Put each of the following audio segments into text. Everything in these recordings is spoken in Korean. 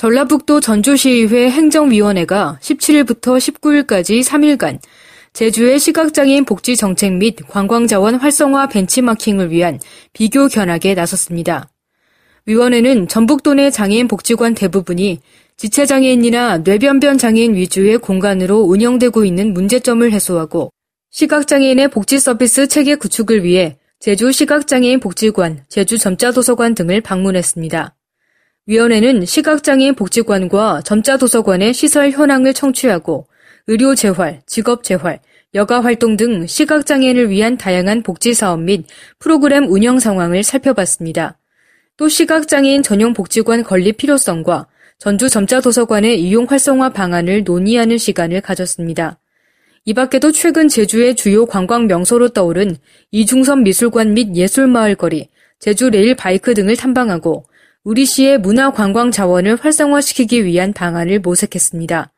전라북도 전주시의회 행정위원회가 17일부터 19일까지 3일간 제주의 시각장애인 복지 정책 및 관광자원 활성화 벤치마킹을 위한 비교 견학에 나섰습니다. 위원회는 전북도 내 장애인 복지관 대부분이 지체장애인이나 뇌변변 장애인 위주의 공간으로 운영되고 있는 문제점을 해소하고 시각장애인의 복지 서비스 체계 구축을 위해 제주 시각장애인 복지관, 제주 점자도서관 등을 방문했습니다. 위원회는 시각장애인 복지관과 점자 도서관의 시설 현황을 청취하고 의료 재활, 직업 재활, 여가 활동 등 시각장애인을 위한 다양한 복지 사업 및 프로그램 운영 상황을 살펴봤습니다. 또 시각장애인 전용 복지관 건립 필요성과 전주 점자 도서관의 이용 활성화 방안을 논의하는 시간을 가졌습니다. 이 밖에도 최근 제주의 주요 관광 명소로 떠오른 이중섬 미술관 및 예술마을 거리, 제주 레일 바이크 등을 탐방하고 우리시의 문화관광 자원을 활성화시키기 위한 방안을 모색했습니다.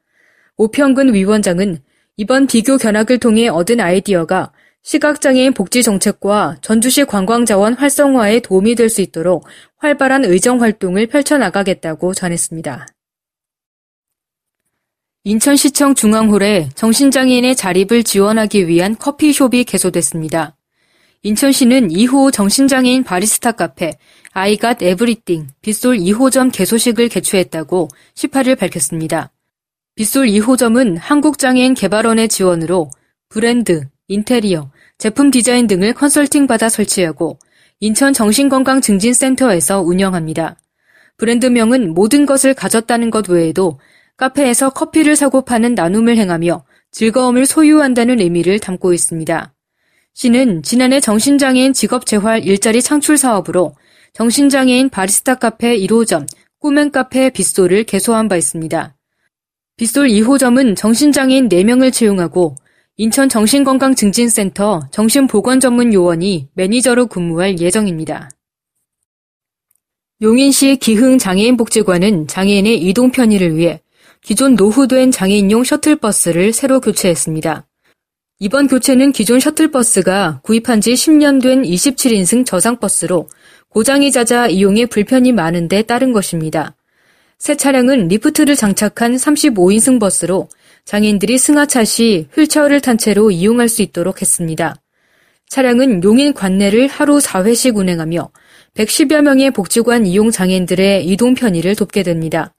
오평근 위원장은 이번 비교 견학을 통해 얻은 아이디어가 시각장애인 복지 정책과 전주시 관광자원 활성화에 도움이 될 수 있도록 활발한 의정 활동을 펼쳐나가겠다고 전했습니다. 인천시청 중앙홀에 정신장애인의 자립을 지원하기 위한 커피숍이 개소됐습니다. 인천시는 2호 정신장애인 바리스타 카페 아이갓 에브리띵 빗솔 2호점 개소식을 개최했다고 18일 밝혔습니다. 빗솔 2호점은 한국장애인 개발원의 지원으로 브랜드, 인테리어, 제품 디자인 등을 컨설팅 받아 설치하고 인천 정신건강증진센터에서 운영합니다. 브랜드명은 모든 것을 가졌다는 것 외에도 카페에서 커피를 사고 파는 나눔을 행하며 즐거움을 소유한다는 의미를 담고 있습니다. 시는 지난해 정신장애인 직업재활 일자리 창출 사업으로 정신장애인 바리스타 카페 1호점, 꾸멘 카페 빗솔을 개소한 바 있습니다. 빗솔 2호점은 정신장애인 4명을 채용하고 인천 정신건강증진센터 정신보건전문요원이 매니저로 근무할 예정입니다. 용인시 기흥장애인복지관은 장애인의 이동 편의를 위해 기존 노후된 장애인용 셔틀버스를 새로 교체했습니다. 이번 교체는 기존 셔틀버스가 구입한 지 10년 된 27인승 저상버스로 고장이 잦아 이용에 불편이 많은데 따른 것입니다. 새 차량은 리프트를 장착한 35인승 버스로 장애인들이 승하차 시 휠체어를 탄 채로 이용할 수 있도록 했습니다. 차량은 용인 관내를 하루 4회씩 운행하며 110여 명의 복지관 이용 장애인들의 이동 편의를 돕게 됩니다.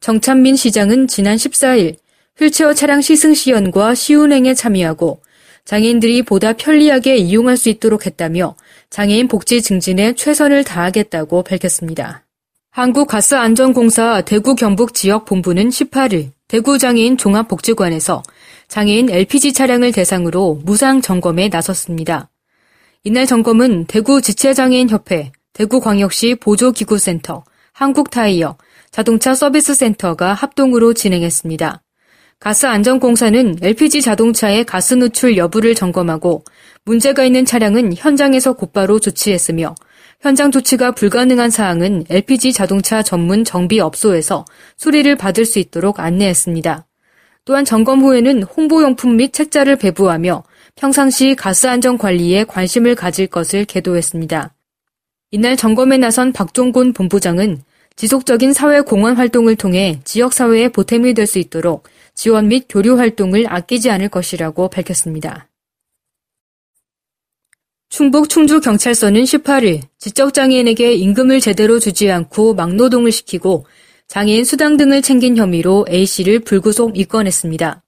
정찬민 시장은 지난 14일 휠체어 차량 시승 시연과 시운행에 참여하고 장애인들이 보다 편리하게 이용할 수 있도록 했다며 장애인 복지 증진에 최선을 다하겠다고 밝혔습니다. 한국가스안전공사 대구 경북 지역 본부는 18일 대구 장애인 종합복지관에서 장애인 LPG 차량을 대상으로 무상 점검에 나섰습니다. 이날 점검은 대구 지체장애인협회, 대구광역시 보조기구센터, 한국타이어, 자동차 서비스센터가 합동으로 진행했습니다. 가스안전공사는 LPG 자동차의 가스 누출 여부를 점검하고 문제가 있는 차량은 현장에서 곧바로 조치했으며 현장 조치가 불가능한 사항은 LPG 자동차 전문 정비 업소에서 수리를 받을 수 있도록 안내했습니다. 또한 점검 후에는 홍보용품 및 책자를 배부하며 평상시 가스 안전 관리에 관심을 가질 것을 계도했습니다. 이날 점검에 나선 박종곤 본부장은 지속적인 사회 공헌 활동을 통해 지역 사회에 보탬이 될 수 있도록 지원 및 교류 활동을 아끼지 않을 것이라고 밝혔습니다. 충북 충주 경찰서는 18일 지적장애인에게 임금을 제대로 주지 않고 막노동을 시키고 장애인 수당 등을 챙긴 혐의로 A씨를 불구속 입건했습니다.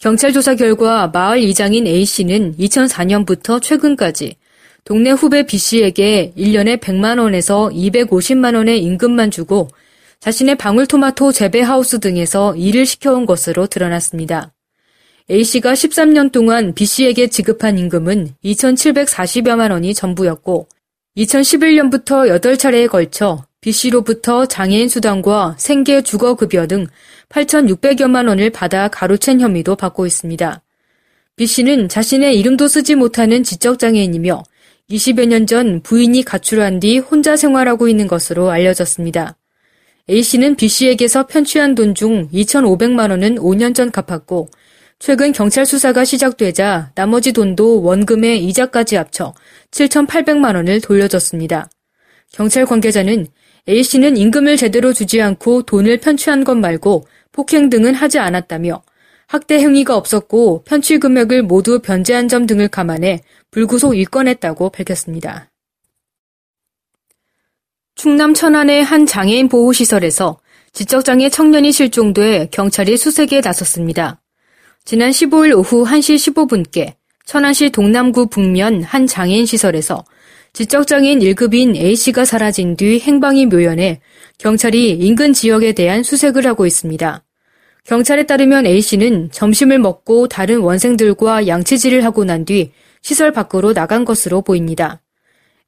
경찰 조사 결과 마을 이장인 A씨는 2004년부터 최근까지 동네 후배 B씨에게 1년에 100만 원에서 250만 원의 임금만 주고 자신의 방울토마토 재배하우스 등에서 일을 시켜온 것으로 드러났습니다. A씨가 13년 동안 B씨에게 지급한 임금은 2,740여만 원이 전부였고 2011년부터 8차례에 걸쳐 B씨로부터 장애인 수당과 생계 주거급여 등 8,600여만 원을 받아 가로챈 혐의도 받고 있습니다. B씨는 자신의 이름도 쓰지 못하는 지적장애인이며 20여 년 전 부인이 가출한 뒤 혼자 생활하고 있는 것으로 알려졌습니다. A씨는 B씨에게서 편취한 돈 중 2,500만 원은 5년 전 갚았고 최근 경찰 수사가 시작되자 나머지 돈도 원금의 이자까지 합쳐 7,800만 원을 돌려줬습니다. 경찰 관계자는 A씨는 임금을 제대로 주지 않고 돈을 편취한 것 말고 폭행 등은 하지 않았다며 학대 행위가 없었고 편취 금액을 모두 변제한 점 등을 감안해 불구속 입건했다고 밝혔습니다. 충남 천안의 한 장애인 보호시설에서 지적장애 청년이 실종돼 경찰이 수색에 나섰습니다. 지난 15일 오후 1시 15분께 천안시 동남구 북면 한 장애인 시설에서 지적장애인 1급인 A씨가 사라진 뒤 행방이 묘연해 경찰이 인근 지역에 대한 수색을 하고 있습니다. 경찰에 따르면 A씨는 점심을 먹고 다른 원생들과 양치질을 하고 난 뒤 시설 밖으로 나간 것으로 보입니다.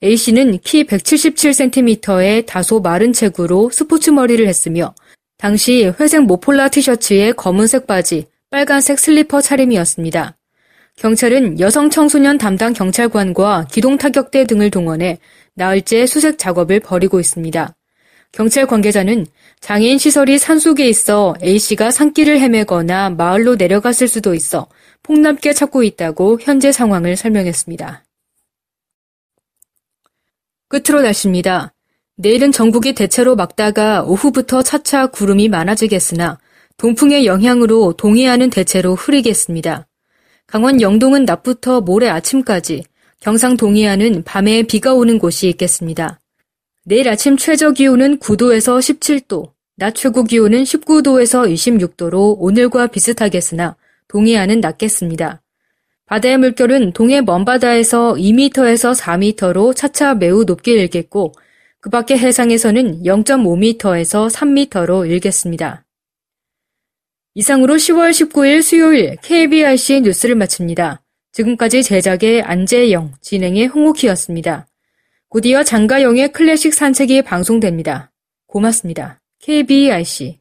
A씨는 키 177cm의 다소 마른 체구로 스포츠 머리를 했으며 당시 회색 모폴라 티셔츠에 검은색 바지, 빨간색 슬리퍼 차림이었습니다. 경찰은 여성 청소년 담당 경찰관과 기동 타격대 등을 동원해 나흘째 수색 작업을 벌이고 있습니다. 경찰 관계자는 장애인 시설이 산 속에 있어 A씨가 산길을 헤매거나 마을로 내려갔을 수도 있어 폭넓게 찾고 있다고 현재 상황을 설명했습니다. 끝으로 날씨입니다. 내일은 전국이 대체로 막다가 오후부터 차차 구름이 많아지겠으나 동풍의 영향으로 동해안은 대체로 흐리겠습니다. 강원 영동은 낮부터 모레 아침까지, 경상 동해안은 밤에 비가 오는 곳이 있겠습니다. 내일 아침 최저 기온은 9도에서 17도, 낮 최고 기온은 19도에서 26도로 오늘과 비슷하겠으나 동해안은 낮겠습니다. 바다의 물결은 동해 먼바다에서 2m에서 4m로 차차 매우 높게 일겠고 그 밖의 해상에서는 0.5m에서 3m로 일겠습니다. 이상으로 10월 19일 수요일 KBRC 뉴스를 마칩니다. 지금까지 제작의 안재영, 진행의 홍옥희였습니다. 곧이어 장가영의 클래식 산책이 방송됩니다. 고맙습니다. KBRC